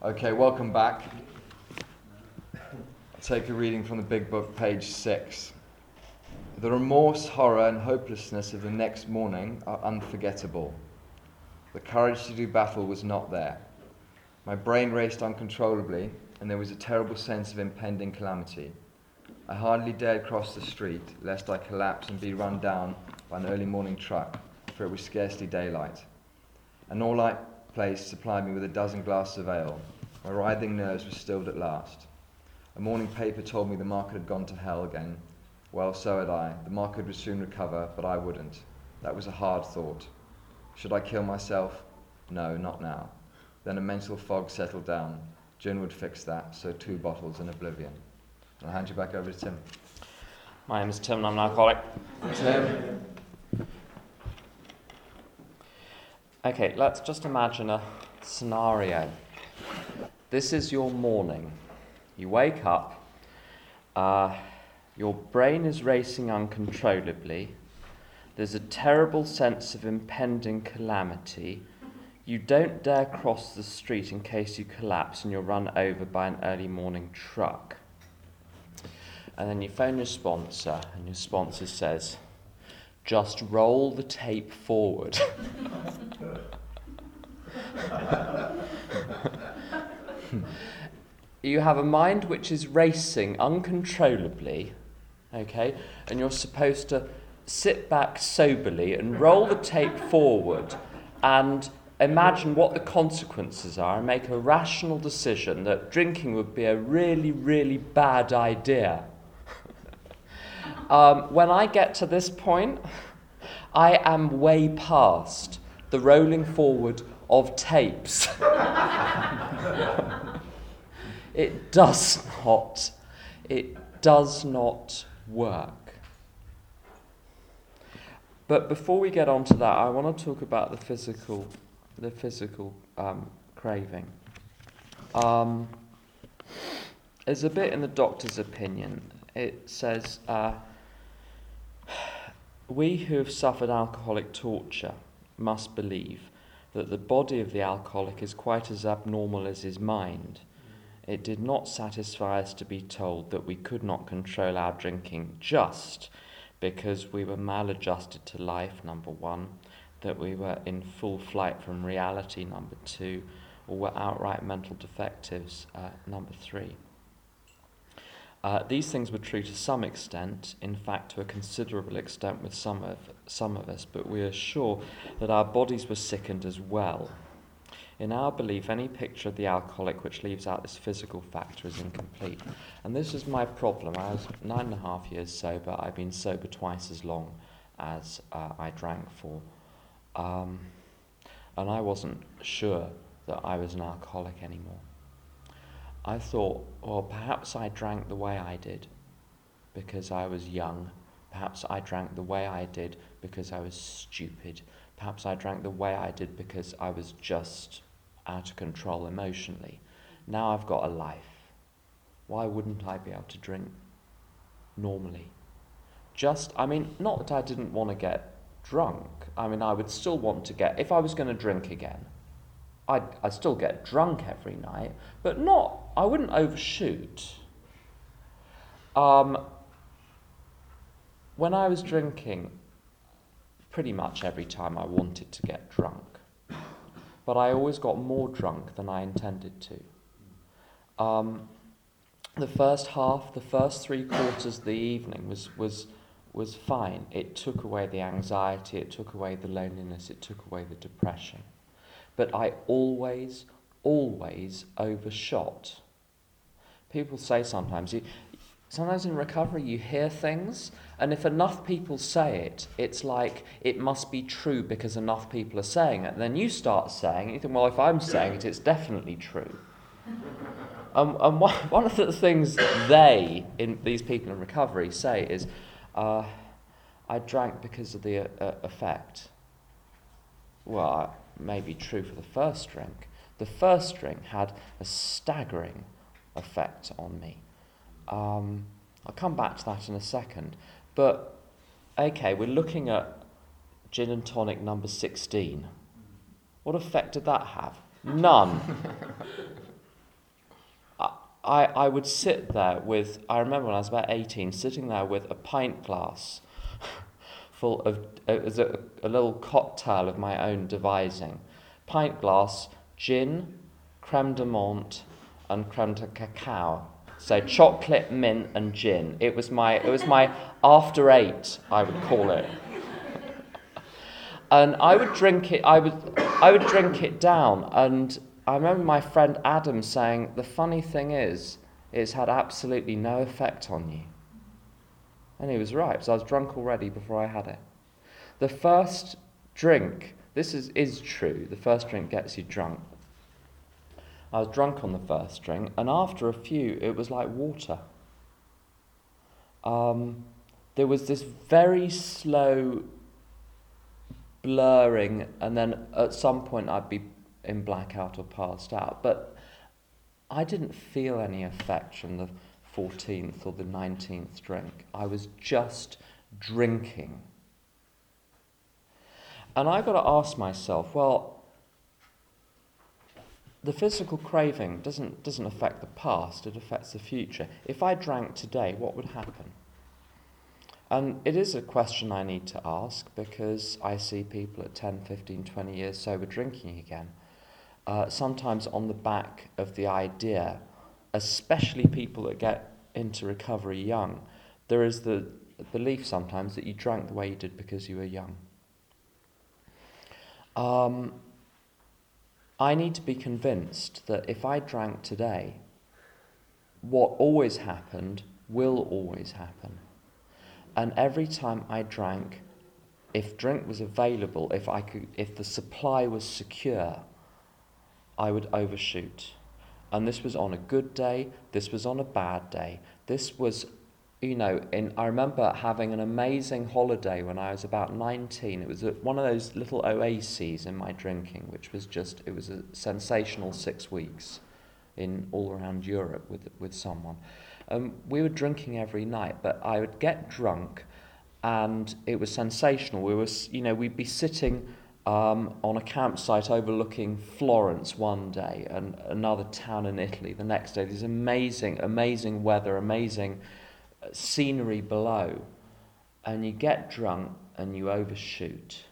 Okay, welcome back. I'll take a reading from the big book, page six. The remorse, horror, and hopelessness of the next morning are unforgettable. The courage to do battle was not there. My brain raced uncontrollably, and there was a terrible sense of impending calamity. I hardly dared cross the street, lest I collapse and be run down by an early morning truck, for it was scarcely daylight. An all light place supplied me with a dozen glasses of ale. My writhing nerves were stilled at last. A morning paper told me the market had gone to hell again. Well, so had I. The market would soon recover, but I wouldn't. That was a hard thought. Should I kill myself? No, not now. Then a mental fog settled down. Gin would fix that, so two bottles in oblivion. I'll hand you back over to Tim. My name is Tim and I'm an alcoholic. Tim. Okay, let's just imagine a scenario. This is your morning. You wake up, uh, your brain is racing uncontrollably, there's a terrible sense of impending calamity. You don't dare cross the street in case you collapse and you're run over by an early morning truck. And then you phone your sponsor, and your sponsor says, just roll the tape forward. you have a mind which is racing uncontrollably, okay, and you're supposed to sit back soberly and roll the tape forward and imagine what the consequences are and make a rational decision that drinking would be a really, really bad idea. Um, when I get to this point, I am way past the rolling forward of tapes. it does not, it does not work. But before we get on to that, I want to talk about the physical, the physical um, craving. Um, there's a bit in the doctor's opinion. It says, uh, "We who have suffered alcoholic torture must believe that the body of the alcoholic is quite as abnormal as his mind." It did not satisfy us to be told that we could not control our drinking just because we were maladjusted to life, number one, that we were in full flight from reality, number two, or were outright mental defectives, uh, number three. Uh, these things were true to some extent, in fact, to a considerable extent with some of, some of us, but we are sure that our bodies were sickened as well. In our belief, any picture of the alcoholic which leaves out this physical factor is incomplete. And this is my problem. I was nine and a half years sober. I've been sober twice as long as uh, I drank for. Um, and I wasn't sure that I was an alcoholic anymore. I thought, well, perhaps I drank the way I did because I was young. Perhaps I drank the way I did because I was stupid. Perhaps I drank the way I did because I was just out of control emotionally. Now I've got a life. Why wouldn't I be able to drink normally? Just, I mean, not that I didn't want to get drunk. I mean, I would still want to get, if I was going to drink again, I'd, I'd still get drunk every night, but not, I wouldn't overshoot. Um, when I was drinking, pretty much every time I wanted to get drunk but I always got more drunk than I intended to. Um, the first half, the first three quarters of the evening was, was, was fine. It took away the anxiety, it took away the loneliness, it took away the depression. But I always, always overshot. People say sometimes, you, sometimes in recovery you hear things and if enough people say it, it's like it must be true because enough people are saying it. And then you start saying it, you think, well, if I'm saying it, it's definitely true. Um, and one, one of the things they, in these people in recovery, say is, uh, I drank because of the uh, effect. Well, maybe true for the first drink. The first drink had a staggering effect on me. Um, I'll come back to that in a second. But, okay, we're looking at gin and tonic number 16. What effect did that have? None. I, I would sit there with, I remember when I was about 18, sitting there with a pint glass full of, it was a, a little cocktail of my own devising. Pint glass, gin, creme de menthe, and creme de cacao. So chocolate, mint, and gin. It was my, it was my after eight, I would call it. and I would drink it. I would, I would drink it down, and I remember my friend Adam saying, The funny thing is, it's had absolutely no effect on you. And he was right, because I was drunk already before I had it. The first drink, this is, is true, the first drink gets you drunk. I was drunk on the first drink, and after a few, it was like water. Um, there was this very slow blurring, and then at some point I'd be in blackout or passed out. But I didn't feel any effect from the 14th or the 19th drink. I was just drinking. And I got to ask myself, well, the physical craving doesn't, doesn't affect the past, it affects the future. If I drank today, what would happen? And it is a question I need to ask because I see people at 10, 15, 20 years sober drinking again uh, sometimes on the back of the idea, especially people that get into recovery young, there is the belief sometimes that you drank the way you did because you were young. Um, I need to be convinced that if I drank today, what always happened will always happen. And every time I drank, if drink was available, if I could, if the supply was secure, I would overshoot. And this was on a good day, this was on a bad day. This was, you know, in, I remember having an amazing holiday when I was about 19. It was a, one of those little oases in my drinking, which was just, it was a sensational six weeks in all around Europe with, with someone. Um, we were drinking every night, but I would get drunk and it was sensational. We were, you know, we'd be sitting um, on a campsite overlooking Florence one day and another town in Italy the next day. There's amazing, amazing weather, amazing scenery below. And you get drunk and you overshoot.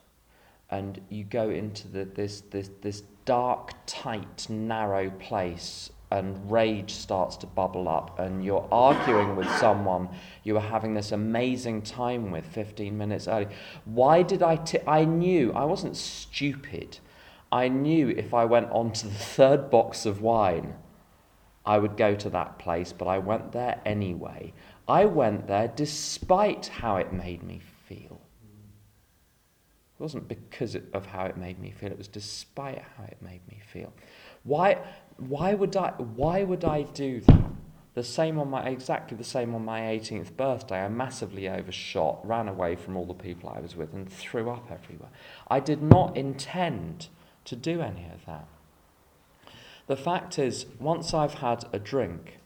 And you go into the, this, this, this dark, tight, narrow place and rage starts to bubble up and you're arguing with someone you were having this amazing time with 15 minutes early why did i t- i knew i wasn't stupid i knew if i went on to the third box of wine i would go to that place but i went there anyway i went there despite how it made me feel it wasn't because of how it made me feel it was despite how it made me feel why why would I, why would I do that? The same on my, exactly the same on my 18th birthday. I massively overshot, ran away from all the people I was with, and threw up everywhere. I did not intend to do any of that. The fact is, once I've had a drink,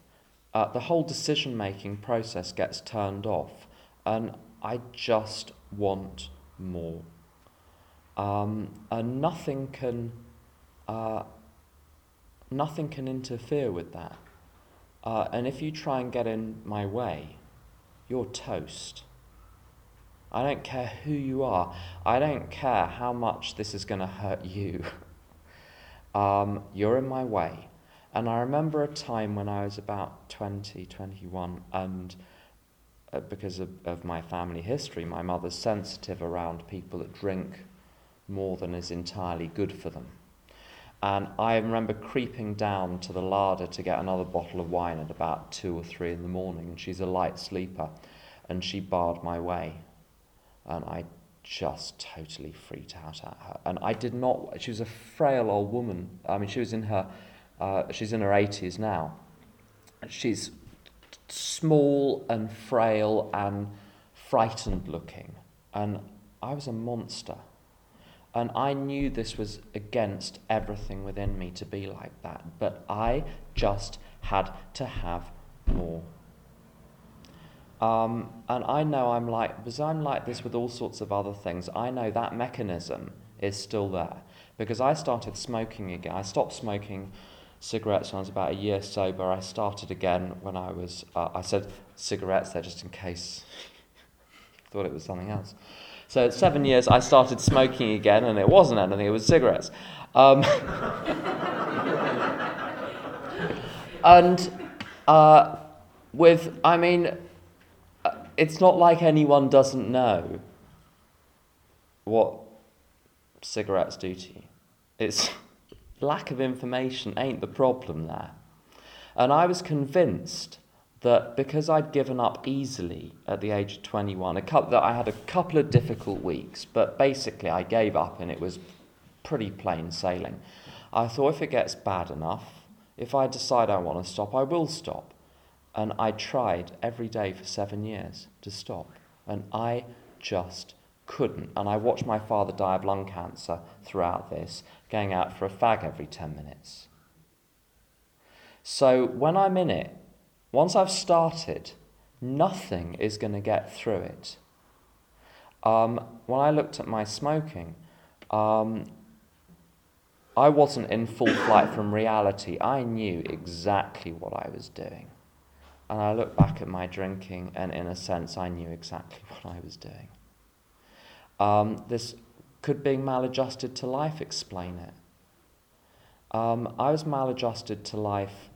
uh, the whole decision making process gets turned off, and I just want more. Um, and nothing can. Uh, nothing can interfere with that. Uh, and if you try and get in my way, you're toast. I don't care who you are. I don't care how much this is going to hurt you. um, you're in my way. And I remember a time when I was about 20, 21, and uh, because of, of my family history, my mother's sensitive around people that drink more than is entirely good for them. And I remember creeping down to the larder to get another bottle of wine at about two or three in the morning. And she's a light sleeper. And she barred my way. And I just totally freaked out at her. And I did not, she was a frail old woman. I mean, she was in her, uh, she's in her 80s now. She's small and frail and frightened looking. And I was a monster. And I knew this was against everything within me to be like that. But I just had to have more. Um, and I know I'm like, because I'm like this with all sorts of other things, I know that mechanism is still there. because I started smoking again. I stopped smoking cigarettes when I was about a year sober. I started again when I was, uh, I said cigarettes there just in case thought it was something else. So at seven years, I started smoking again, and it wasn't anything, it was cigarettes. Um, and uh, with, I mean, uh, it's not like anyone doesn't know what cigarettes do to you. It's lack of information ain't the problem there. And I was convinced that because I'd given up easily at the age of 21, a couple, that I had a couple of difficult weeks, but basically I gave up and it was pretty plain sailing. I thought if it gets bad enough, if I decide I want to stop, I will stop. And I tried every day for seven years to stop. And I just couldn't. And I watched my father die of lung cancer throughout this, going out for a fag every 10 minutes. So when I'm in it, once I've started, nothing is going to get through it. Um, when I looked at my smoking, um, I wasn't in full flight from reality. I knew exactly what I was doing. And I look back at my drinking, and in a sense, I knew exactly what I was doing. Um, this could being maladjusted to life explain it. Um, I was maladjusted to life,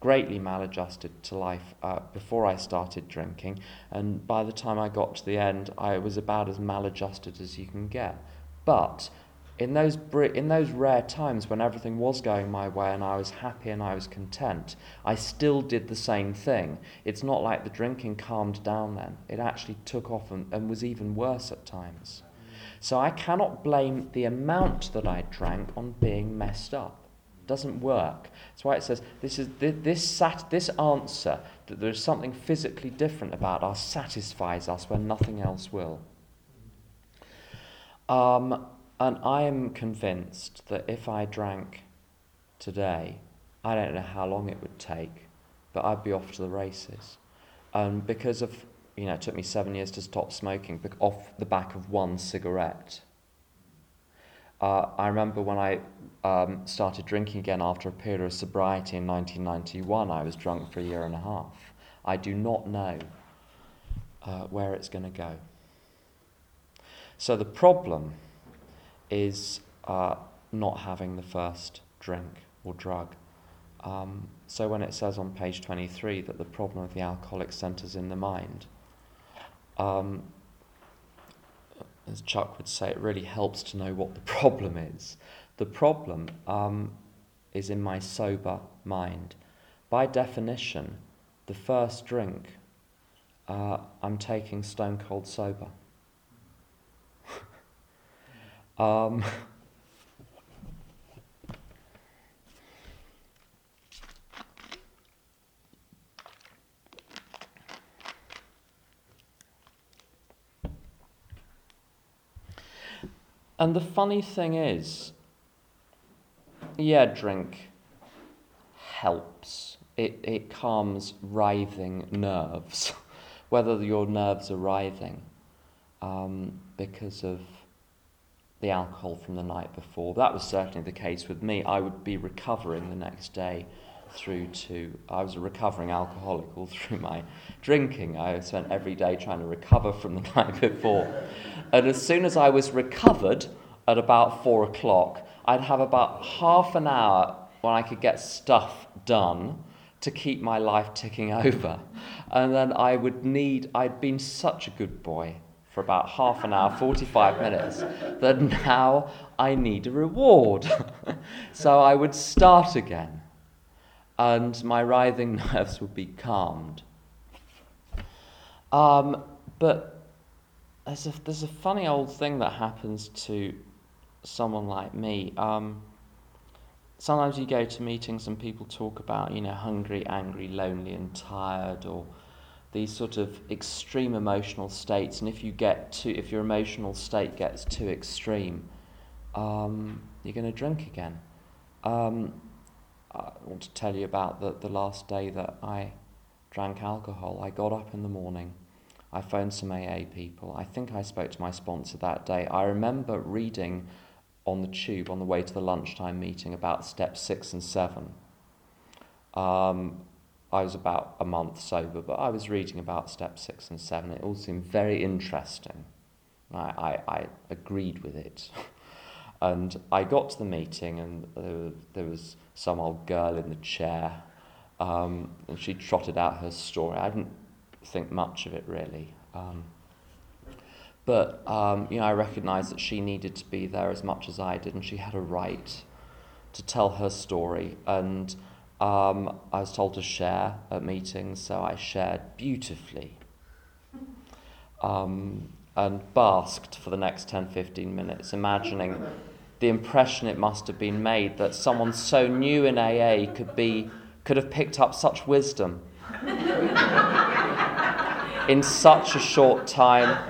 greatly maladjusted to life uh, before I started drinking, and by the time I got to the end, I was about as maladjusted as you can get. But in those, in those rare times when everything was going my way and I was happy and I was content, I still did the same thing. It's not like the drinking calmed down then. It actually took off and, and was even worse at times. So I cannot blame the amount that I drank on being messed up. It doesn't work. That's why it says this, is, this, sat, this answer, that there's something physically different about us, satisfies us when nothing else will. Um, and I am convinced that if I drank today, I don't know how long it would take, but I'd be off to the races. And because of, you know, it took me seven years to stop smoking off the back of one cigarette. Uh, I remember when I um, started drinking again after a period of sobriety in 1991, I was drunk for a year and a half. I do not know uh, where it's going to go. So the problem is uh, not having the first drink or drug. Um, so when it says on page 23 that the problem of the alcoholic centers in the mind, um, as Chuck would say, it really helps to know what the problem is. The problem um, is in my sober mind. By definition, the first drink, uh, I'm taking stone cold sober. Um, and the funny thing is, yeah, drink helps. It, it calms writhing nerves, whether your nerves are writhing um, because of the alcohol from the night before. That was certainly the case with me. I would be recovering the next day through to, I was a recovering alcoholic all through my drinking. I spent every day trying to recover from the night before. And as soon as I was recovered at about four o'clock, I'd have about half an hour when I could get stuff done to keep my life ticking over. And then I would need, I'd been such a good boy for about half an hour, 45 minutes, that now I need a reward. so I would start again, and my writhing nerves would be calmed. Um, but there's a, there's a funny old thing that happens to someone like me. Um, sometimes you go to meetings and people talk about, you know, hungry, angry, lonely, and tired, or these sort of extreme emotional states, and if you get too, if your emotional state gets too extreme, um, you're going to drink again. Um, I want to tell you about the, the last day that I drank alcohol. I got up in the morning. I phoned some AA people. I think I spoke to my sponsor that day. I remember reading on the tube on the way to the lunchtime meeting about step six and seven. Um, I was about a month sober, but I was reading about step six and seven. It all seemed very interesting. I, I, I agreed with it. and I got to the meeting, and there, there was some old girl in the chair, um, and she trotted out her story. I didn't think much of it really. Um, but um, you know, I recognised that she needed to be there as much as I did, and she had a right to tell her story. And um, I was told to share at meetings, so I shared beautifully um, and basked for the next 10 15 minutes, imagining the impression it must have been made that someone so new in AA could, be, could have picked up such wisdom in such a short time.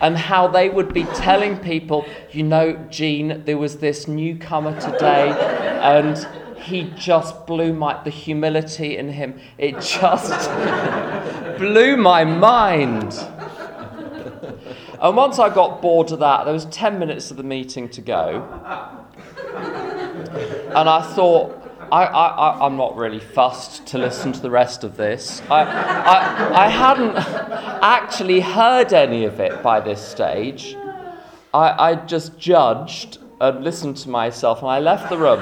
And how they would be telling people, you know, Gene, there was this newcomer today, and he just blew my the humility in him. It just blew my mind. And once I got bored of that, there was 10 minutes of the meeting to go. And I thought, I, I, I'm not really fussed to listen to the rest of this. I, I, I hadn't actually heard any of it by this stage. I, I just judged and listened to myself, and I left the room.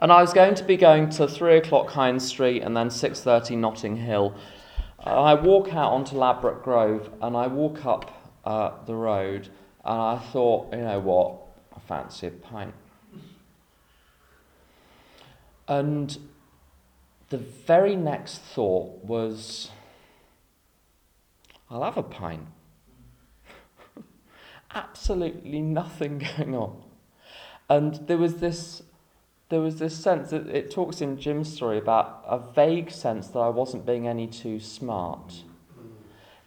And I was going to be going to 3 o'clock Hinde Street and then 6.30 Notting Hill. I walk out onto Ladbroke Grove and I walk up uh, the road and I thought, you know what, I fancy a pint. And the very next thought was, I'll have a pint. Absolutely nothing going on. And there was this there was this sense that it talks in Jim's story about a vague sense that I wasn't being any too smart.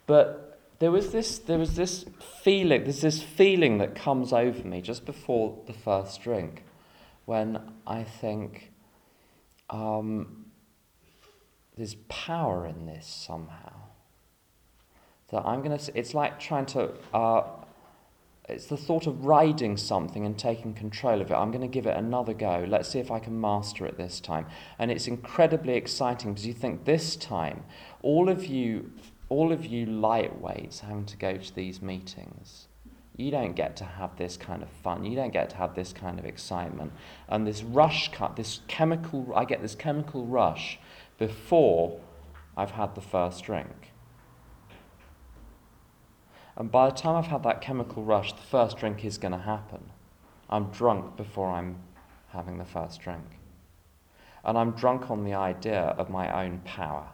But there was this there was this feeling, there's this feeling that comes over me just before the first drink when I think um, there's power in this somehow. That I'm gonna it's like trying to uh, it's the thought of riding something and taking control of it. I'm going to give it another go. Let's see if I can master it this time. And it's incredibly exciting because you think this time, all of you, all of you lightweights having to go to these meetings, you don't get to have this kind of fun. You don't get to have this kind of excitement. And this rush cut, this chemical, I get this chemical rush before I've had the first drink. And by the time I've had that chemical rush, the first drink is going to happen. I'm drunk before I'm having the first drink. And I'm drunk on the idea of my own power.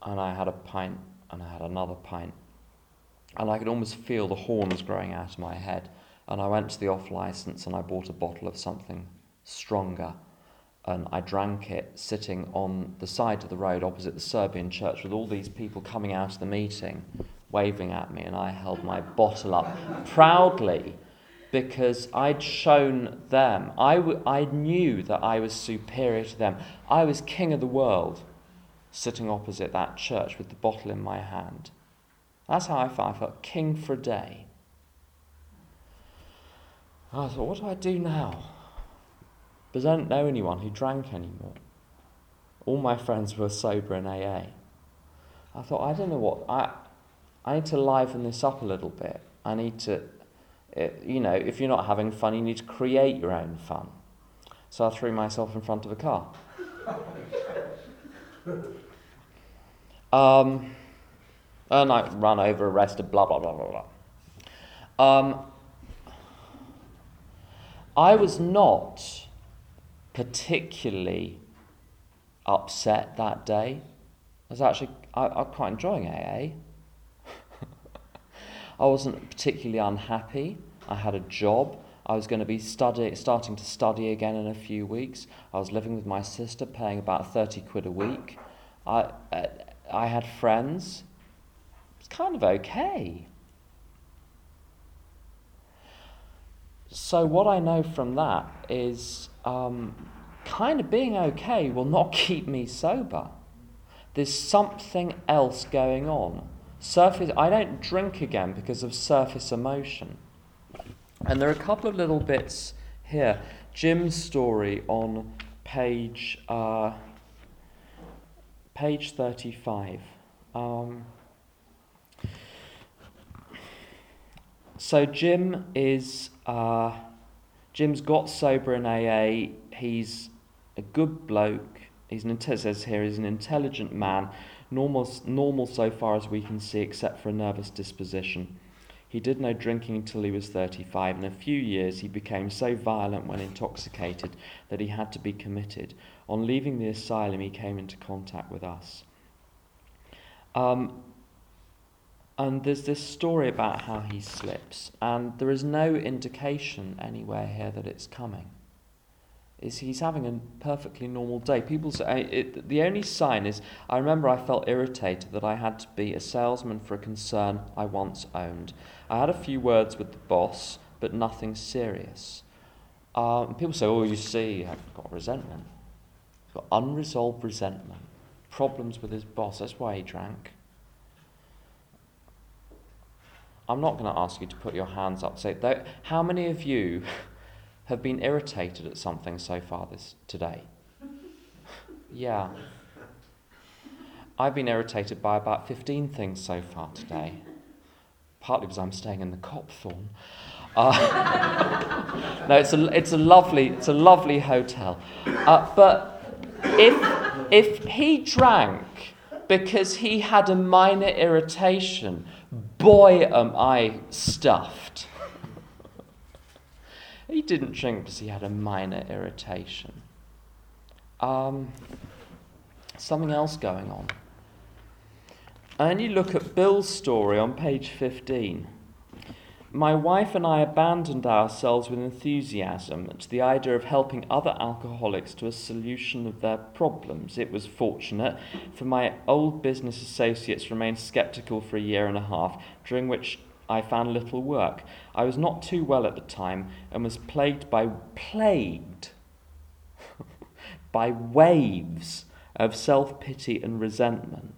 And I had a pint, and I had another pint. And I could almost feel the horns growing out of my head. And I went to the off license and I bought a bottle of something stronger and I drank it sitting on the side of the road opposite the Serbian church with all these people coming out of the meeting waving at me, and I held my bottle up proudly because I'd shown them, I, w- I knew that I was superior to them. I was king of the world sitting opposite that church with the bottle in my hand. That's how I felt. I felt king for a day. I thought, what do I do now? But I didn't know anyone who drank anymore. All my friends were sober in AA. I thought, I don't know what, I, I need to liven this up a little bit. I need to, it, eh, you know, if you're not having fun, you need to create your own fun. So I threw myself in front of a car. Um, and I ran over, arrested, blah, blah, blah, blah, blah. Um, I was not particularly upset that day. I was actually I, I quite enjoying AA. I wasn't particularly unhappy. I had a job. I was going to be study, starting to study again in a few weeks. I was living with my sister, paying about 30 quid a week. I, uh, I had friends. It was kind of okay. So, what I know from that is um, kind of being okay will not keep me sober. There's something else going on, Surface, I don't drink again because of surface emotion. And there are a couple of little bits here. Jim's story on page uh, page 35. Um, so Jim is uh, Jim's got sober in AA. He's a good bloke. He's an says here he's an intelligent man, normal normal so far as we can see, except for a nervous disposition. He did no drinking until he was 35. In a few years, he became so violent when intoxicated that he had to be committed. On leaving the asylum, he came into contact with us. Um, and there's this story about how he slips, and there is no indication anywhere here that it's coming. Is he's having a perfectly normal day. People say it, the only sign is I remember I felt irritated that I had to be a salesman for a concern I once owned. I had a few words with the boss, but nothing serious. Um, people say, "Oh, you see, I've got resentment." He's got unresolved resentment, problems with his boss. That's why he drank. I'm not going to ask you to put your hands up. Say, how many of you have been irritated at something so far this today? yeah. I've been irritated by about 15 things so far today, partly because I'm staying in the Copthorne. Uh, no, it's a, it's a lovely, it's a lovely hotel. Uh, but if, if he drank because he had a minor irritation, boy, am I stuffed. he didn't drink because he had a minor irritation. Um, something else going on. And you look at Bill's story on page 15. My wife and I abandoned ourselves with enthusiasm to the idea of helping other alcoholics to a solution of their problems. It was fortunate, for my old business associates remained skeptical for a year and a half, during which I found little work. I was not too well at the time and was plagued by plagued by waves of self-pity and resentment.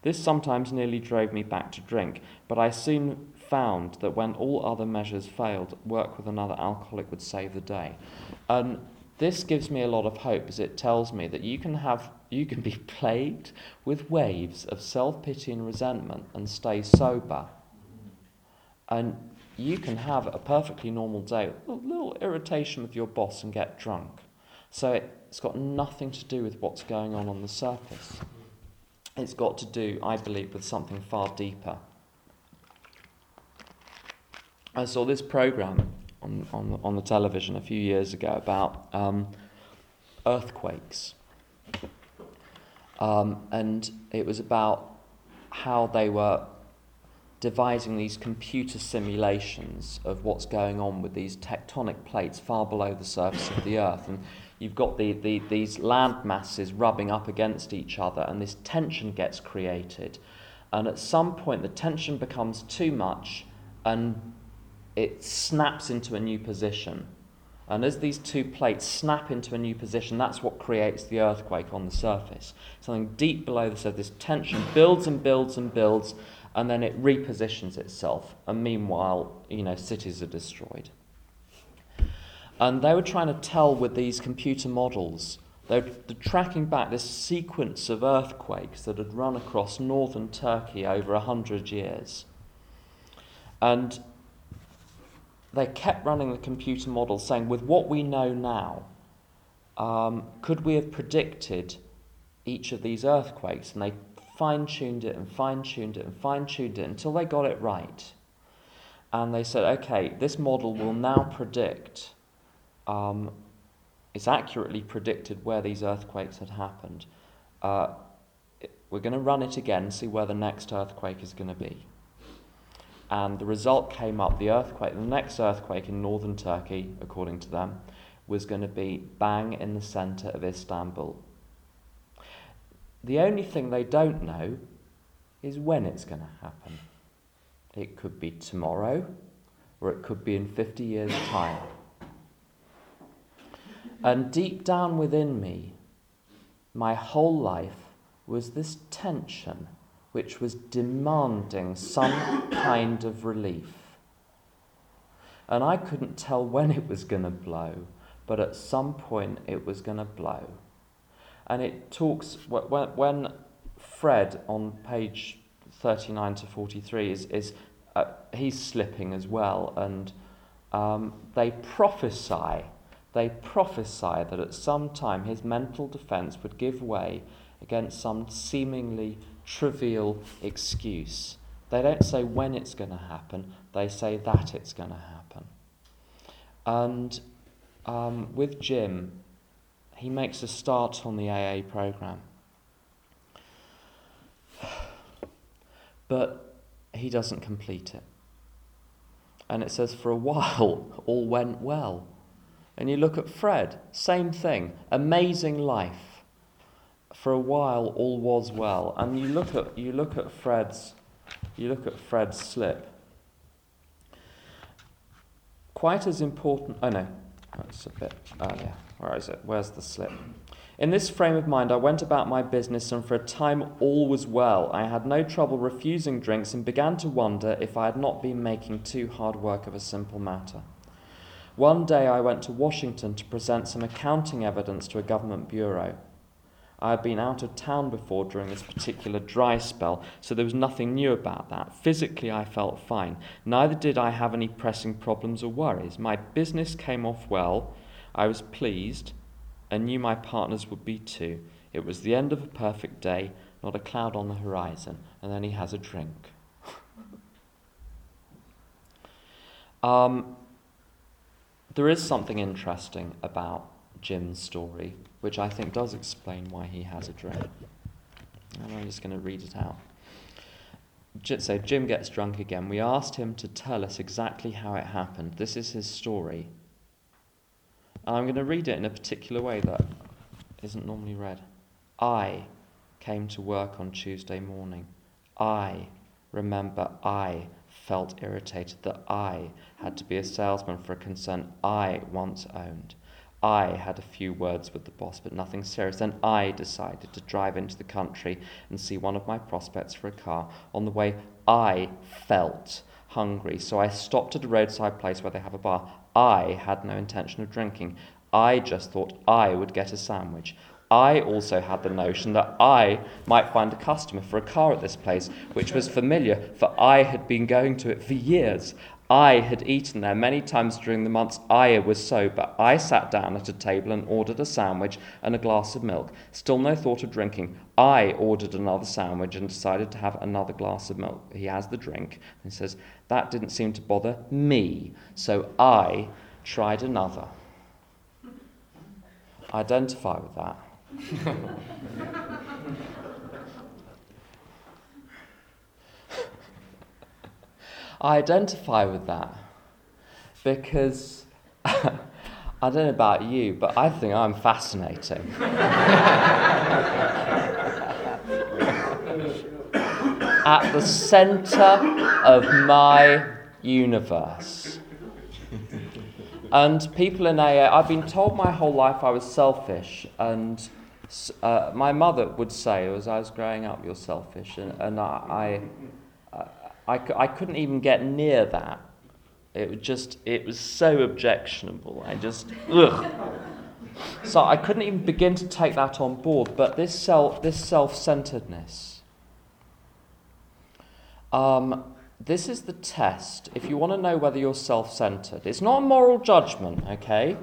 This sometimes nearly drove me back to drink, but I soon found that when all other measures failed, work with another alcoholic would save the day. And this gives me a lot of hope as it tells me that you can have you can be plagued with waves of self-pity and resentment and stay sober. And you can have a perfectly normal day, a little irritation with your boss and get drunk. So it's got nothing to do with what's going on on the surface. It's got to do, I believe, with something far deeper. I saw this program on, on, on the television a few years ago about um, earthquakes. Um, and it was about how they were devising these computer simulations of what's going on with these tectonic plates far below the surface of the earth. And you've got the, the, these land masses rubbing up against each other, and this tension gets created. And at some point, the tension becomes too much, and it snaps into a new position. And as these two plates snap into a new position, that's what creates the earthquake on the surface. Something deep below the surface, this tension builds and builds and builds, and then it repositions itself. And meanwhile, you know, cities are destroyed. And they were trying to tell with these computer models, they were tracking back this sequence of earthquakes that had run across northern Turkey over a hundred years. And they kept running the computer model saying, with what we know now, um, could we have predicted each of these earthquakes? And they fine tuned it and fine tuned it and fine tuned it until they got it right. And they said, okay, this model will now predict, um, it's accurately predicted where these earthquakes had happened. Uh, we're going to run it again, see where the next earthquake is going to be and the result came up the earthquake, the next earthquake in northern Turkey, according to them, was going to be bang in the center of Istanbul. The only thing they don't know is when it's going to happen. It could be tomorrow, or it could be in 50 years' time. And deep down within me, my whole life was this tension which was demanding some kind of relief. And I couldn't tell when it was going to blow, but at some point it was going to blow. And it talks, when, when Fred on page 39 to 43 is, is uh, he's slipping as well, and um, they prophesy, they prophesy that at some time his mental defense would give way against some seemingly trivial excuse. They don't say when it's going to happen, they say that it's going to happen. And um, with Jim, he makes a start on the AA program. But he doesn't complete it. And it says, for a while, all went well. And you look at Fred, same thing, amazing life. For a while, all was well. And you look at, you look at Fred's, you look at Fred's slip. Quite as important, oh no, that's a bit earlier. Where is it? Where's the slip? In this frame of mind, I went about my business, and for a time all was well. I had no trouble refusing drinks and began to wonder if I had not been making too hard work of a simple matter. One day I went to Washington to present some accounting evidence to a government bureau. I had been out of town before during this particular dry spell, so there was nothing new about that. Physically, I felt fine. Neither did I have any pressing problems or worries. My business came off well. I was pleased and knew my partners would be too. It was the end of a perfect day, not a cloud on the horizon, and then he has a drink. um, there is something interesting about Jim's story, which I think does explain why he has a drink. And I'm just going to read it out. So Jim gets drunk again. We asked him to tell us exactly how it happened. This is his story. And I'm going to read it in a particular way that isn't normally read. I came to work on Tuesday morning. I remember I felt irritated that I had to be a salesman for a concern I once owned. I had a few words with the boss, but nothing serious. Then I decided to drive into the country and see one of my prospects for a car. On the way, I felt hungry, so I stopped at a roadside place where they have a bar. I had no intention of drinking. I just thought I would get a sandwich. I also had the notion that I might find a customer for a car at this place, which was familiar, for I had been going to it for years. I had eaten there many times during the months I was sober. I sat down at a table and ordered a sandwich and a glass of milk. Still no thought of drinking. I ordered another sandwich and decided to have another glass of milk. He has the drink and says, That didn't seem to bother me. So I tried another. Identify with that. I identify with that because I don't know about you, but I think I'm fascinating. At the center of my universe. And people in AA, I've been told my whole life I was selfish, and uh, my mother would say as I was growing up, "You're selfish," and, and I, I, couldn't even get near that. It was just, it was so objectionable. I just, ugh. So I couldn't even begin to take that on board. But this self, this self-centeredness. Um, this is the test if you want to know whether you're self centered. It's not a moral judgment, okay?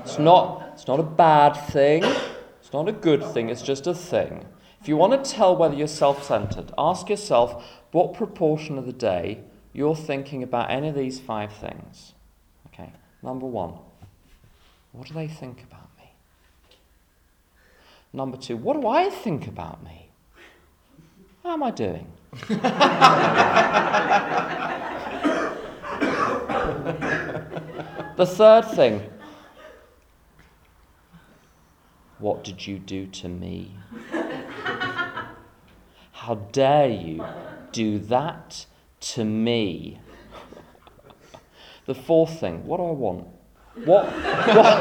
It's not, it's not a bad thing, it's not a good thing, it's just a thing. If you want to tell whether you're self centered, ask yourself what proportion of the day you're thinking about any of these five things. Okay, number one, what do they think about me? Number two, what do I think about me? How am I doing? the third thing what did you do to me? How dare you do that to me? The fourth thing, what do I want? What? what?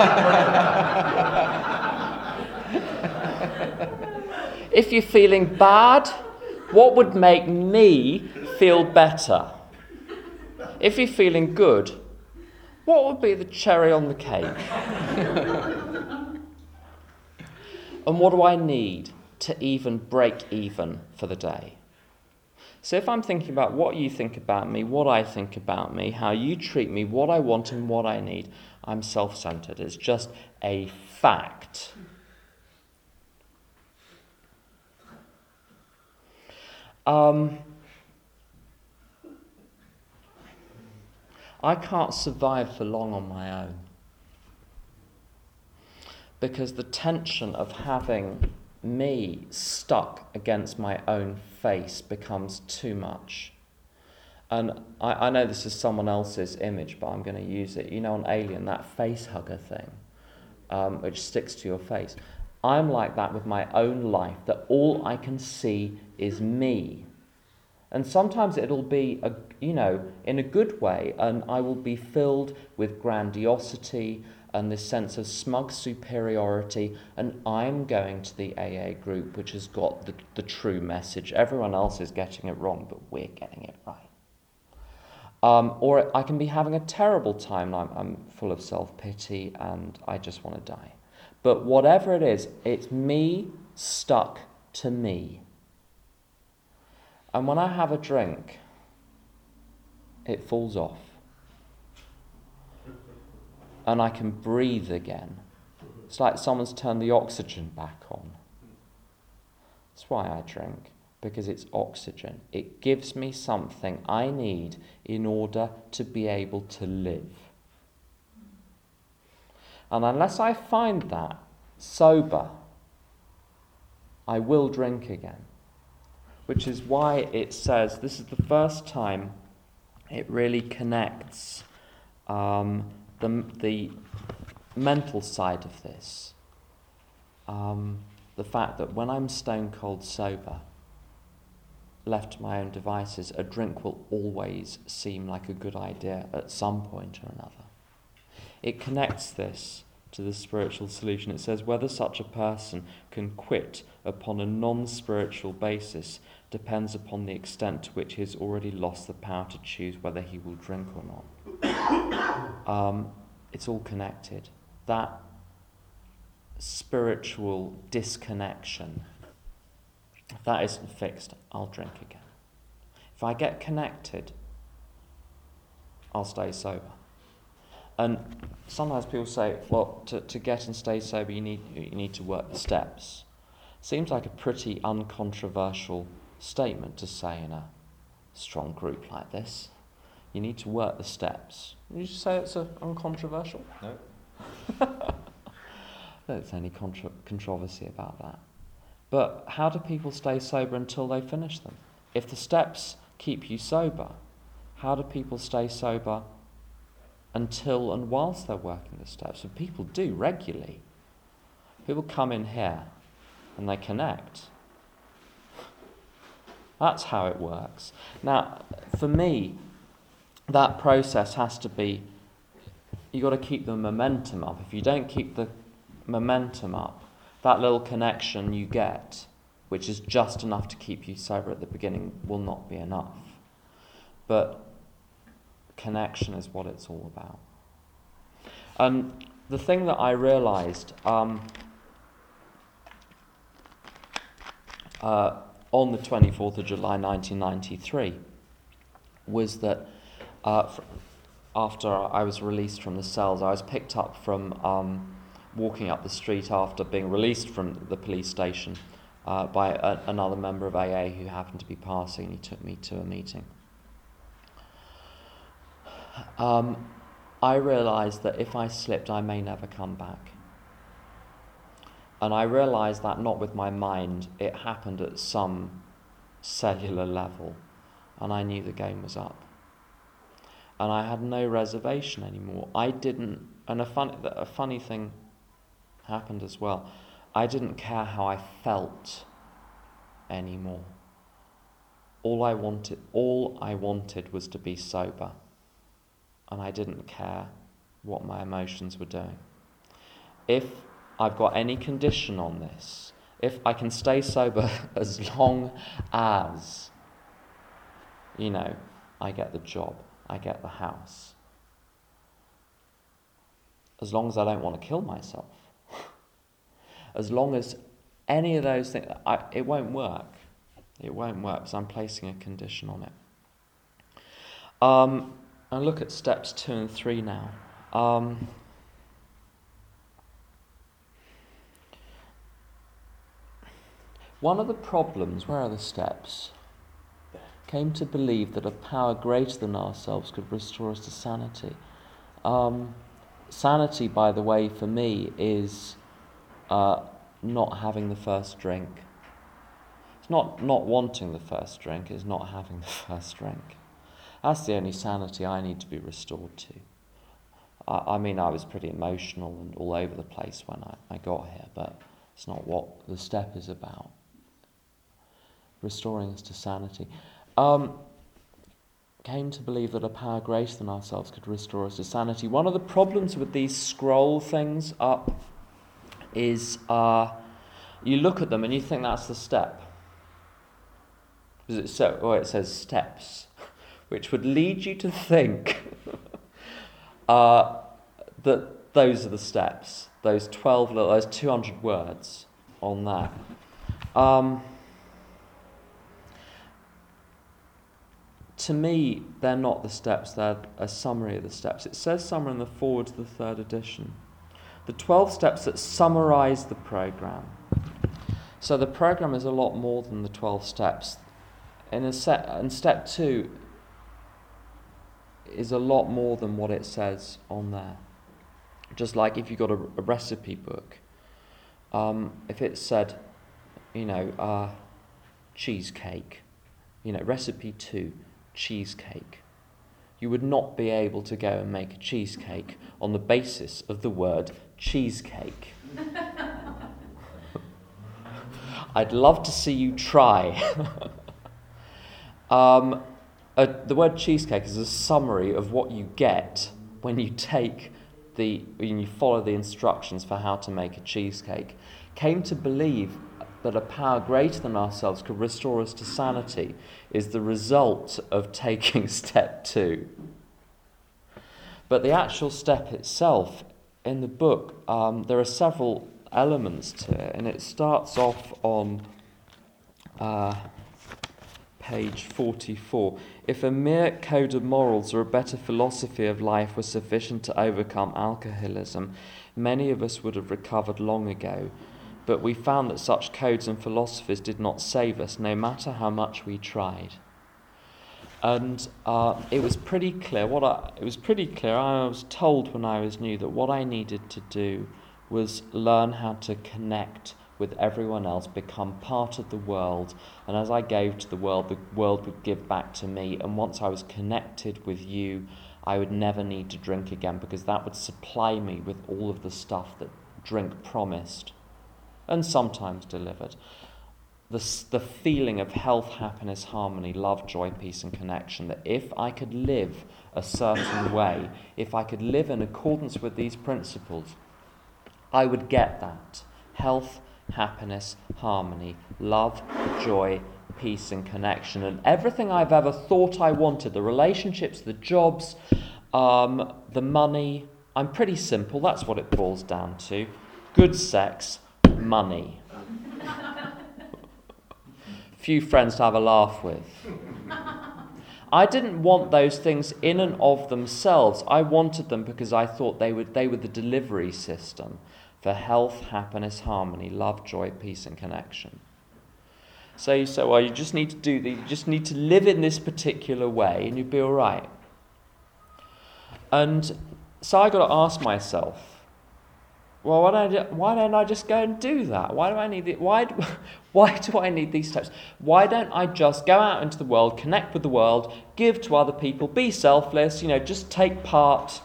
if you're feeling bad, What would make me feel better? If you're feeling good, what would be the cherry on the cake? and what do I need to even break even for the day? So if I'm thinking about what you think about me, what I think about me, how you treat me, what I want and what I need, I'm self centered. It's just a fact. Um, I can't survive for long on my own. Because the tension of having me stuck against my own face becomes too much. And I, I know this is someone else's image, but I'm going to use it. You know, on Alien, that face hugger thing, um, which sticks to your face. I'm like that with my own life, that all I can see is me. And sometimes it'll be, a, you know, in a good way, and I will be filled with grandiosity and this sense of smug superiority, and I'm going to the AA group which has got the, the true message. Everyone else is getting it wrong, but we're getting it right. Um, or I can be having a terrible time I'm, I'm full of self pity and I just want to die. But whatever it is, it's me stuck to me. And when I have a drink, it falls off and I can breathe again. It's like someone's turned the oxygen back on. That's why I drink, because it's oxygen. It gives me something I need in order to be able to live. And unless I find that sober, I will drink again. Which is why it says this is the first time it really connects um, the, the mental side of this. Um, the fact that when I'm stone cold sober, left to my own devices, a drink will always seem like a good idea at some point or another. It connects this to the spiritual solution. It says whether such a person can quit upon a non spiritual basis depends upon the extent to which he has already lost the power to choose whether he will drink or not. Um, it's all connected. That spiritual disconnection, if that isn't fixed, I'll drink again. If I get connected, I'll stay sober. And sometimes people say, well, to, to get and stay sober, you need, you need to work the steps. Seems like a pretty uncontroversial statement to say in a strong group like this. You need to work the steps. Would you say it's a, uncontroversial? No. There's any contra- controversy about that. But how do people stay sober until they finish them? If the steps keep you sober, how do people stay sober until and whilst they're working the steps? And people do regularly. People come in here and they connect. That's how it works. Now, for me, that process has to be you've got to keep the momentum up. If you don't keep the momentum up, that little connection you get, which is just enough to keep you sober at the beginning, will not be enough. But connection is what it's all about. And the thing that I realized um, uh, on the 24th of July 1993 was that uh, after I was released from the cells, I was picked up from um, walking up the street after being released from the police station uh, by a, another member of AA who happened to be passing. He took me to a meeting. Um, I realised that if I slipped, I may never come back. And I realised that not with my mind, it happened at some cellular level, and I knew the game was up and I had no reservation anymore. I didn't, and a, fun, a funny thing happened as well. I didn't care how I felt anymore. All I wanted, all I wanted was to be sober, and I didn't care what my emotions were doing. If I've got any condition on this, if I can stay sober as long as, you know, I get the job, I get the house. As long as I don't want to kill myself. as long as any of those things, I, it won't work. It won't work because I'm placing a condition on it. Um, and look at steps two and three now. Um, one of the problems, where are the steps? Came to believe that a power greater than ourselves could restore us to sanity. Um, sanity, by the way, for me, is uh, not having the first drink. It's not not wanting the first drink, it's not having the first drink. That's the only sanity I need to be restored to. I, I mean, I was pretty emotional and all over the place when I, I got here, but it's not what the step is about. Restoring us to sanity. Um, came to believe that a power greater than ourselves could restore us to sanity. One of the problems with these scroll things up is uh, you look at them and you think that's the step. So? Oh, it says steps which would lead you to think uh, that those are the steps, those 12, those 200 words on that. Um, to me, they're not the steps, they're a summary of the steps. It says somewhere in the foreword to the third edition. The 12 steps that summarize the program. So the program is a lot more than the 12 steps. In, a set, in step two, is a lot more than what it says on there. Just like if you got a, a recipe book, um, if it said, you know, uh, cheesecake, you know, recipe two, cheesecake, you would not be able to go and make a cheesecake on the basis of the word cheesecake. I'd love to see you try. um, a, the word cheesecake is a summary of what you get when you take the when you follow the instructions for how to make a cheesecake. Came to believe that a power greater than ourselves could restore us to sanity is the result of taking step two. But the actual step itself, in the book, um, there are several elements to it, and it starts off on. Uh, page 44. If a mere code of morals or a better philosophy of life were sufficient to overcome alcoholism, many of us would have recovered long ago. But we found that such codes and philosophies did not save us, no matter how much we tried. And uh, it was pretty clear. What I, it was pretty clear. I was told when I was new that what I needed to do was learn how to connect with everyone else, become part of the world. And as I gave to the world, the world would give back to me. And once I was connected with you, I would never need to drink again because that would supply me with all of the stuff that drink promised and sometimes delivered. The, the feeling of health, happiness, harmony, love, joy, peace, and connection. That if I could live a certain way, if I could live in accordance with these principles, I would get that health, happiness, harmony, love, joy, peace, and connection. And everything I've ever thought I wanted the relationships, the jobs, um, the money I'm pretty simple, that's what it boils down to. Good sex, money. Few friends to have a laugh with. I didn't want those things in and of themselves. I wanted them because I thought they, would, they were the delivery system for health, happiness, harmony, love, joy, peace, and connection. So you say, well, you just need to do the, you just need to live in this particular way, and you'd be all right. And so I got to ask myself, well, why don't, I, why don't I just go and do that? Why do I need the, why, why do I need these steps? Why don't I just go out into the world, connect with the world, give to other people, be selfless, you know, just take part,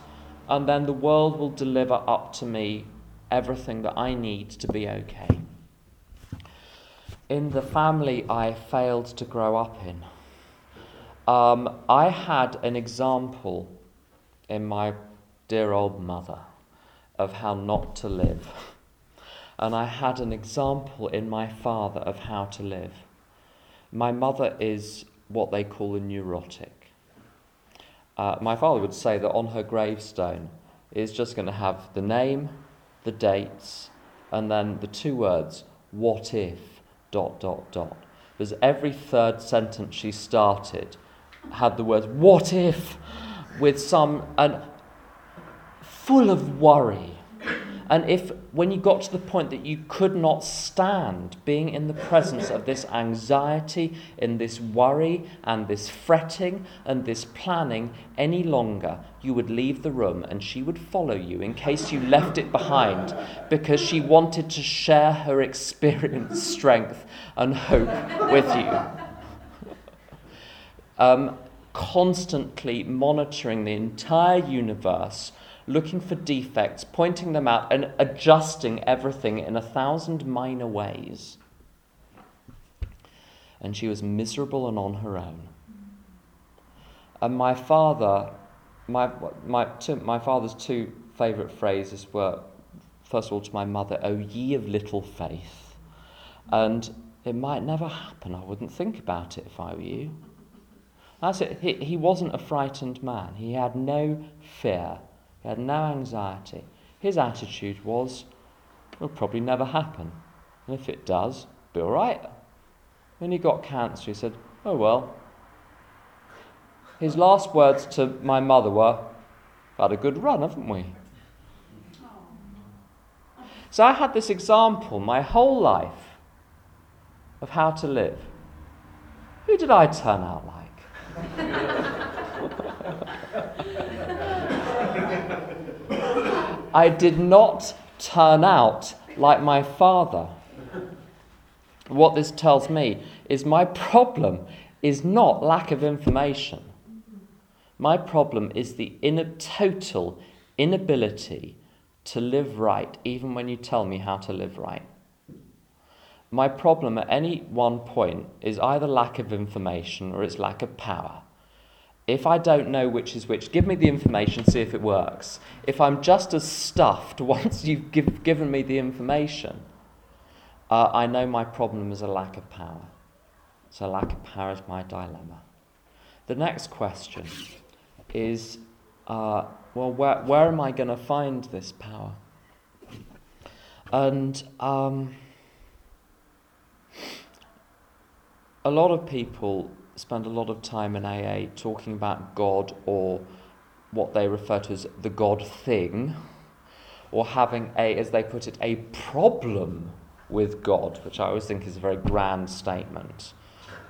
and then the world will deliver up to me everything that I need to be okay. In the family I failed to grow up in, um, I had an example in my dear old mother of how not to live. and I had an example in my father of how to live. My mother is what they call a neurotic. Uh, my father would say that on her gravestone is just going to have the name, the dates, and then the two words, what if, dot, dot, dot. Because every third sentence she started had the words, what if, with some, and full of worry and if, when you got to the point that you could not stand being in the presence of this anxiety, in this worry, and this fretting, and this planning any longer, you would leave the room and she would follow you in case you left it behind because she wanted to share her experience, strength, and hope with you. Um, constantly monitoring the entire universe looking for defects, pointing them out, and adjusting everything in a thousand minor ways. And she was miserable and on her own. And my father, my, my, two, my father's two favourite phrases were, first of all, to my mother, O ye of little faith. And it might never happen. I wouldn't think about it if I were you. That's it. He, he wasn't a frightened man. He had no fear. He had no anxiety. His attitude was, it'll probably never happen. And if it does, be all right. When he got cancer, he said, oh well. His last words to my mother were, had a good run, haven't we? So I had this example my whole life of how to live. Who did I turn out like? I did not turn out like my father. What this tells me is my problem is not lack of information. My problem is the in- total inability to live right, even when you tell me how to live right. My problem at any one point is either lack of information or it's lack of power. If I don't know which is which, give me the information, see if it works. If I'm just as stuffed once you've give, given me the information, uh, I know my problem is a lack of power. So, lack of power is my dilemma. The next question is uh, well, where, where am I going to find this power? And um, a lot of people spend a lot of time in AA talking about God or what they refer to as the God thing, or having a, as they put it, a problem with God, which I always think is a very grand statement.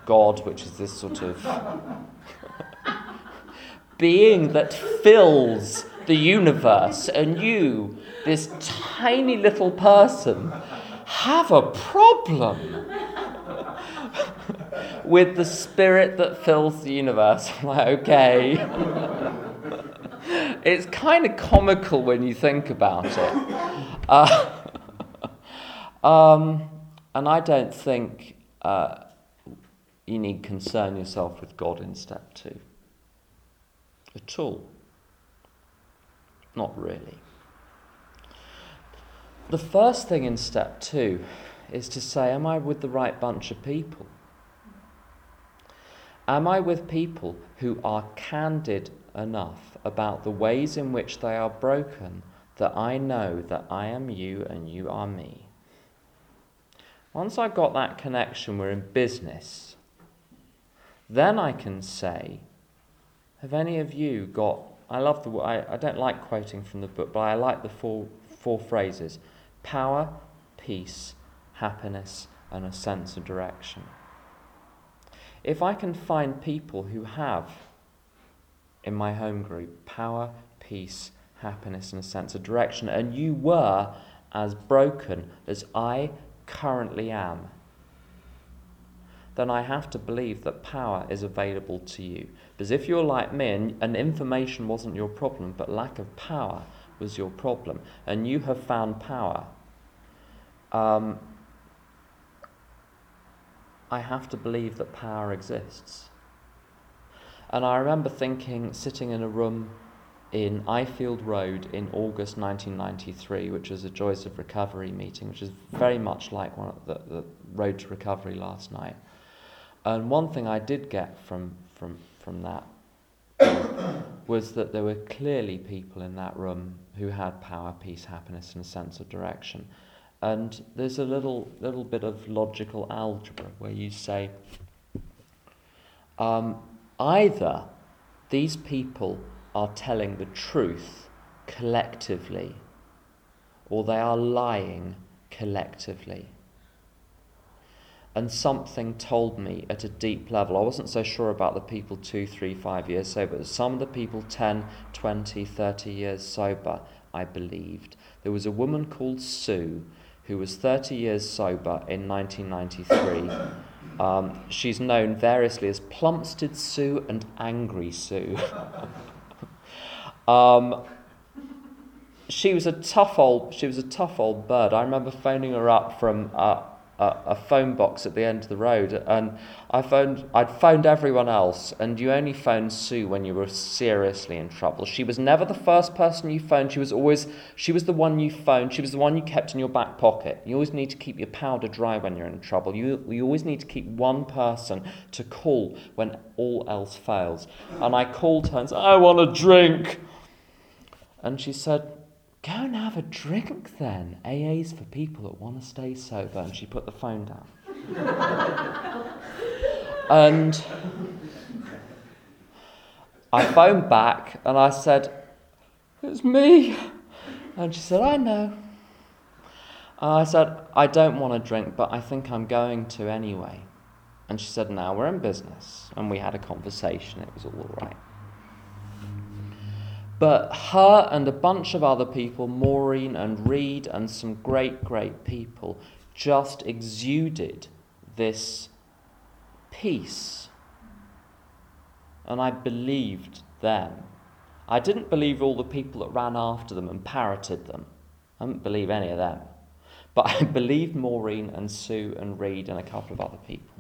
God, which is this sort of being that fills the universe, and you, this tiny little person, have a problem with the spirit that fills the universe. I'm like, okay. it's kind of comical when you think about it. Uh, um, and I don't think uh, you need concern yourself with God in step two. At all. Not really. The first thing in step two is to say, Am I with the right bunch of people? Am I with people who are candid enough about the ways in which they are broken that I know that I am you and you are me? Once I've got that connection, we're in business. Then I can say, Have any of you got. I love the. I, I don't like quoting from the book, but I like the four, four phrases power, peace, happiness, and a sense of direction if I can find people who have in my home group power, peace, happiness, and a sense of direction, and you were as broken as I currently am, then I have to believe that power is available to you. Because if you're like me and, and information wasn't your problem, but lack of power was your problem, and you have found power, um, I have to believe that power exists. And I remember thinking, sitting in a room in Ifield Road in August 1993, which was a Joys of Recovery meeting, which is very much like one the, the Road to Recovery last night. And one thing I did get from, from, from that was that there were clearly people in that room who had power, peace, happiness, and a sense of direction. And there's a little, little bit of logical algebra where you say um, either these people are telling the truth collectively or they are lying collectively. And something told me at a deep level. I wasn't so sure about the people two, three, five years sober. Some of the people 10, 20, 30 years sober, I believed. There was a woman called Sue who was 30 years sober in 1993. Um, she's known variously as Plumstead Sue and Angry Sue. Um, she was a tough old she was a tough old bird. I remember phoning her up from a, a, phone box at the end of the road, and I phoned I'd phoned everyone else, and you only phoned Sue when you were seriously in trouble. She was never the first person you phoned. She was always she was the one you phoned. She was the one you kept in your back pocket. You always need to keep your powder dry when you're in trouble. You you always need to keep one person to call when all else fails. And I called her and said, "I want a drink." And she said, Go and have a drink then. AA's for people that want to stay sober. And she put the phone down. and I phoned back and I said, It's me. And she said, I know. And I said, I don't want to drink, but I think I'm going to anyway. And she said, Now we're in business. And we had a conversation. It was all right. But her and a bunch of other people, Maureen and Reed and some great, great people, just exuded this peace. And I believed them. I didn't believe all the people that ran after them and parroted them. I didn't believe any of them. But I believed Maureen and Sue and Reed and a couple of other people.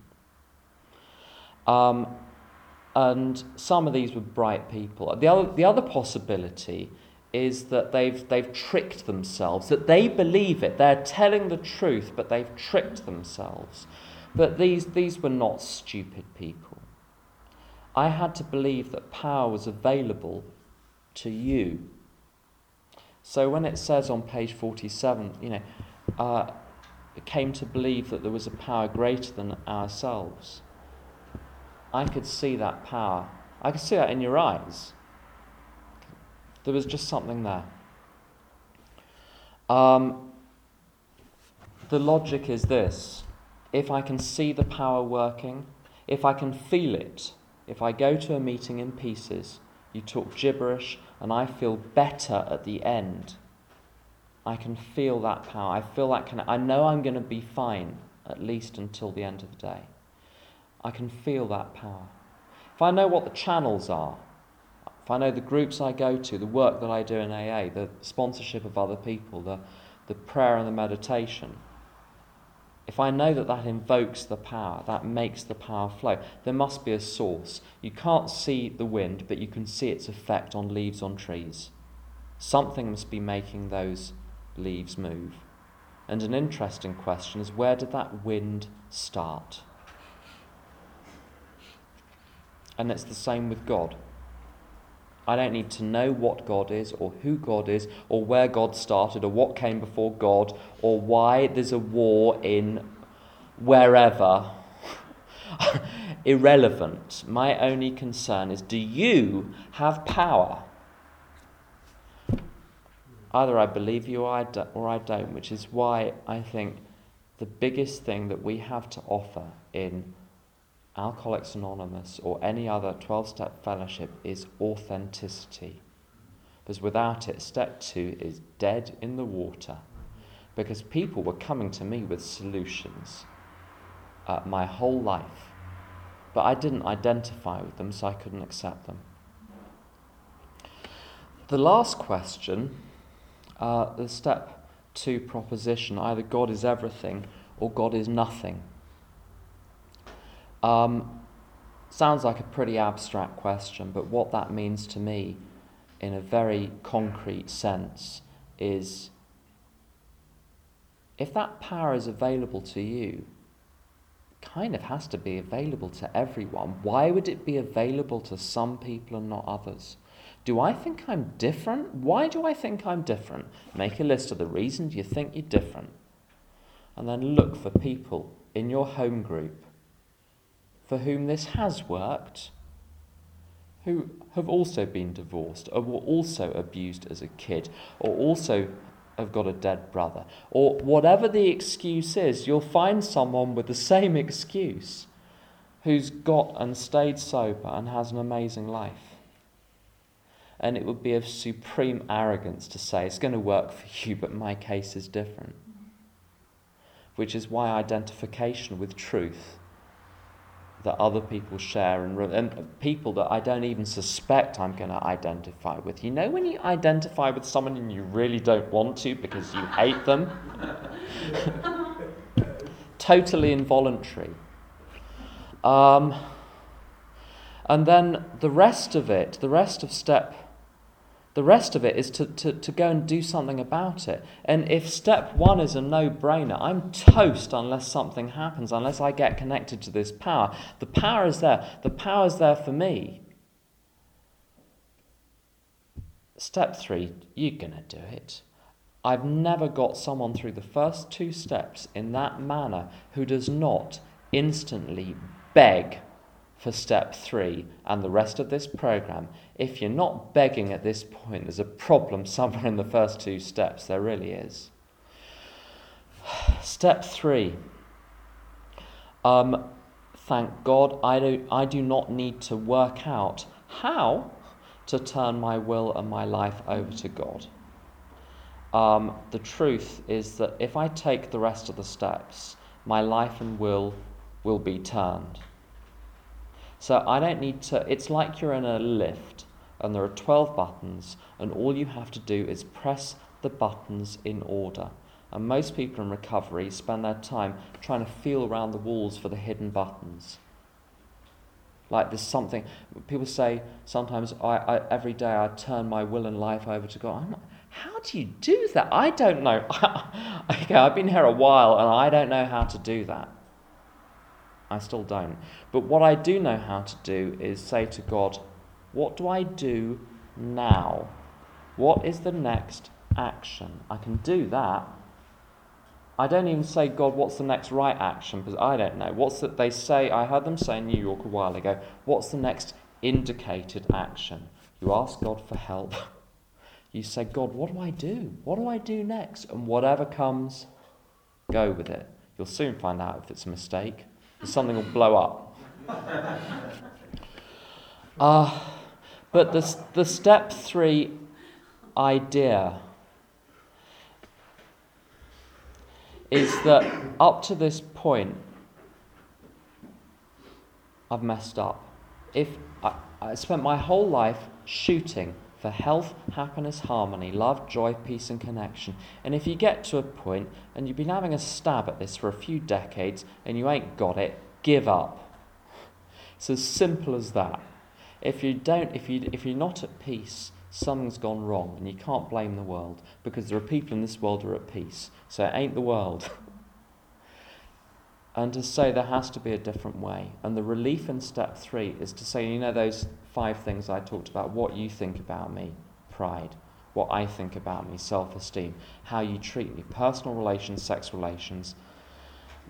Um, and some of these were bright people. The other, the other possibility is that they've, they've tricked themselves, that they believe it. They're telling the truth, but they've tricked themselves. But these, these were not stupid people. I had to believe that power was available to you. So when it says on page 47, you know, uh, came to believe that there was a power greater than ourselves. I could see that power. I could see that in your eyes. There was just something there. Um, the logic is this if I can see the power working, if I can feel it, if I go to a meeting in pieces, you talk gibberish, and I feel better at the end, I can feel that power. I feel that kind of, I know I'm going to be fine, at least until the end of the day. I can feel that power. If I know what the channels are, if I know the groups I go to, the work that I do in AA, the sponsorship of other people, the, the prayer and the meditation, if I know that that invokes the power, that makes the power flow, there must be a source. You can't see the wind, but you can see its effect on leaves on trees. Something must be making those leaves move. And an interesting question is where did that wind start? And it's the same with God. I don't need to know what God is, or who God is, or where God started, or what came before God, or why there's a war in wherever. Irrelevant. My only concern is do you have power? Either I believe you or I, don't, which is why I think the biggest thing that we have to offer in Alcoholics Anonymous or any other 12 step fellowship is authenticity. Because without it, step two is dead in the water. Because people were coming to me with solutions uh, my whole life, but I didn't identify with them, so I couldn't accept them. The last question, uh, the step two proposition either God is everything or God is nothing. Um, sounds like a pretty abstract question, but what that means to me in a very concrete sense is if that power is available to you, kind of has to be available to everyone. Why would it be available to some people and not others? Do I think I'm different? Why do I think I'm different? Make a list of the reasons you think you're different. And then look for people in your home group for whom this has worked, who have also been divorced, or were also abused as a kid, or also have got a dead brother, or whatever the excuse is, you'll find someone with the same excuse who's got and stayed sober and has an amazing life. And it would be of supreme arrogance to say, it's going to work for you, but my case is different. Which is why identification with truth that other people share and, and people that I don't even suspect I'm going to identify with. You know, when you identify with someone and you really don't want to because you hate them? totally involuntary. Um, and then the rest of it, the rest of step the rest of it is to, to, to go and do something about it. And if step one is a no brainer, I'm toast unless something happens, unless I get connected to this power. The power is there. The power is there for me. Step three, you're going to do it. I've never got someone through the first two steps in that manner who does not instantly beg for step three and the rest of this program, if you're not begging at this point, there's a problem somewhere in the first two steps. There really is. Step three. Um, thank God I do, I do not need to work out how to turn my will and my life over to God. Um, the truth is that if I take the rest of the steps, my life and will will be turned. So I don't need to, it's like you're in a lift and there are 12 buttons, and all you have to do is press the buttons in order. And most people in recovery spend their time trying to feel around the walls for the hidden buttons. Like there's something, people say sometimes I, I, every day I turn my will and life over to God. Not, how do you do that? I don't know. okay, I've been here a while and I don't know how to do that. I still don't. But what I do know how to do is say to God, What do I do now? What is the next action? I can do that. I don't even say, God, what's the next right action? Because I don't know. What's that they say? I heard them say in New York a while ago. What's the next indicated action? You ask God for help. You say, God, what do I do? What do I do next? And whatever comes, go with it. You'll soon find out if it's a mistake something will blow up. Uh, but the, the step three idea is that up to this point, I've messed up. If I, I spent my whole life shooting for health, happiness, harmony, love, joy, peace, and connection. And if you get to a point and you've been having a stab at this for a few decades and you ain't got it, give up. It's as simple as that. If you don't, if you if you're not at peace, something's gone wrong, and you can't blame the world because there are people in this world who are at peace. So it ain't the world. and to say there has to be a different way. And the relief in step three is to say, you know, those five things I talked about. What you think about me, pride, what I think about me, self esteem, how you treat me, personal relations, sex relations,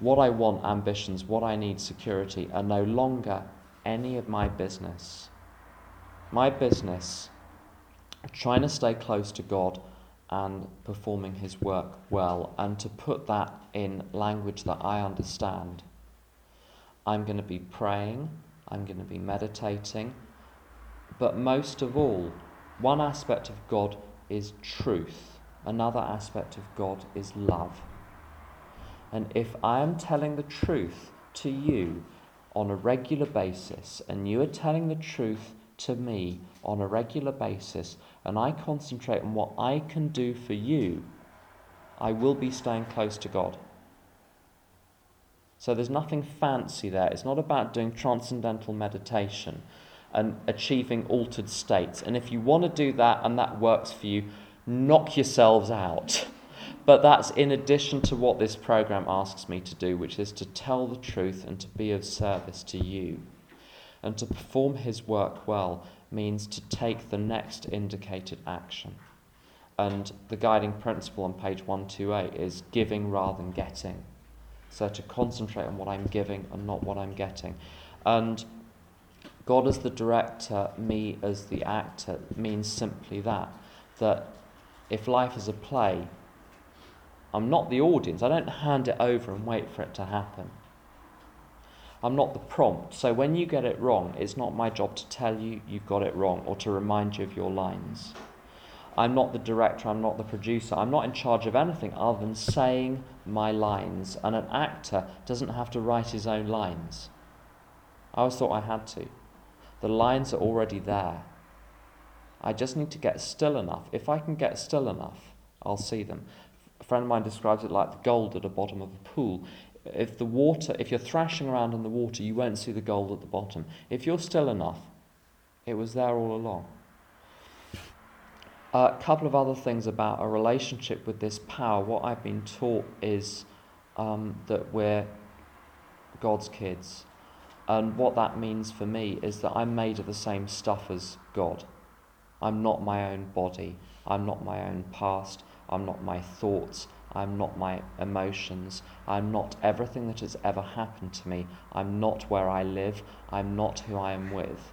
what I want, ambitions, what I need, security, are no longer any of my business. My business, trying to stay close to God and performing His work well, and to put that in language that I understand. I'm going to be praying, I'm going to be meditating, but most of all, one aspect of God is truth, another aspect of God is love. And if I am telling the truth to you on a regular basis, and you are telling the truth to me on a regular basis, and I concentrate on what I can do for you, I will be staying close to God. So there's nothing fancy there. It's not about doing transcendental meditation and achieving altered states. And if you want to do that and that works for you, knock yourselves out. But that's in addition to what this program asks me to do, which is to tell the truth and to be of service to you. And to perform his work well means to take the next indicated action. And the guiding principle on page 128 is giving rather than getting. So to concentrate on what I'm giving and not what I'm getting. And God as the director, me as the actor, means simply that. That if life is a play, I'm not the audience. I don't hand it over and wait for it to happen. I'm not the prompt. So when you get it wrong, it's not my job to tell you you've got it wrong or to remind you of your lines. I'm not the director, I'm not the producer, I'm not in charge of anything other than saying my lines. And an actor doesn't have to write his own lines. I always thought I had to. The lines are already there. I just need to get still enough. If I can get still enough, I'll see them. A friend of mine describes it like the gold at the bottom of a pool. If the water, if you're thrashing around in the water, you won't see the gold at the bottom. If you're still enough, it was there all along. A couple of other things about a relationship with this power. What I've been taught is um, that we're God's kids. And what that means for me is that I'm made of the same stuff as God. I'm not my own body. I'm not my own past. I'm not my thoughts. I'm not my emotions. I'm not everything that has ever happened to me. I'm not where I live. I'm not who I am with.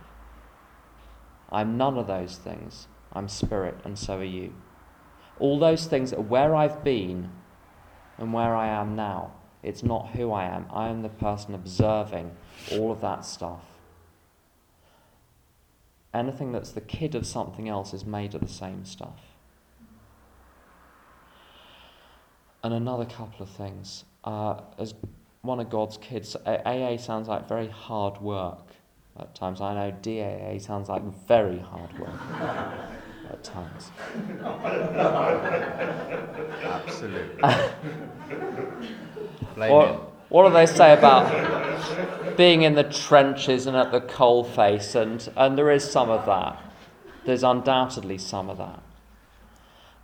I'm none of those things. I'm spirit, and so are you. All those things are where I've been and where I am now. It's not who I am. I am the person observing all of that stuff. Anything that's the kid of something else is made of the same stuff. And another couple of things. Uh, as one of God's kids, AA sounds like very hard work at times. I know DAA sounds like very hard work at times. Absolutely. What, what do they say about being in the trenches and at the coal face? And, and there is some of that. There's undoubtedly some of that.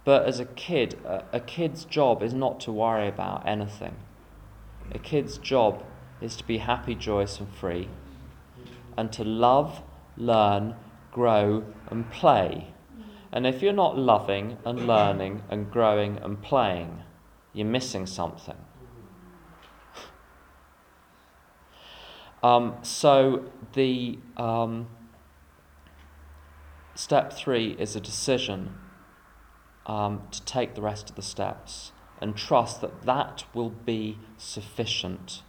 But as a kid, a, a kid's job is not to worry about anything. A kid's job is to be happy, joyous, and free, and to love, learn, grow, and play. And if you're not loving and learning and growing and playing, you're missing something. Um, so the um, step three is a decision um, to take the rest of the steps and trust that that will be sufficient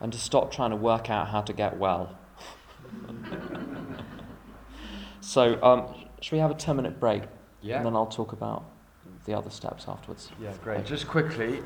and to stop trying to work out how to get well. so, um, should we have a 10 minute break? Yeah. And then I'll talk about the other steps afterwards. Yeah, great. Just quickly.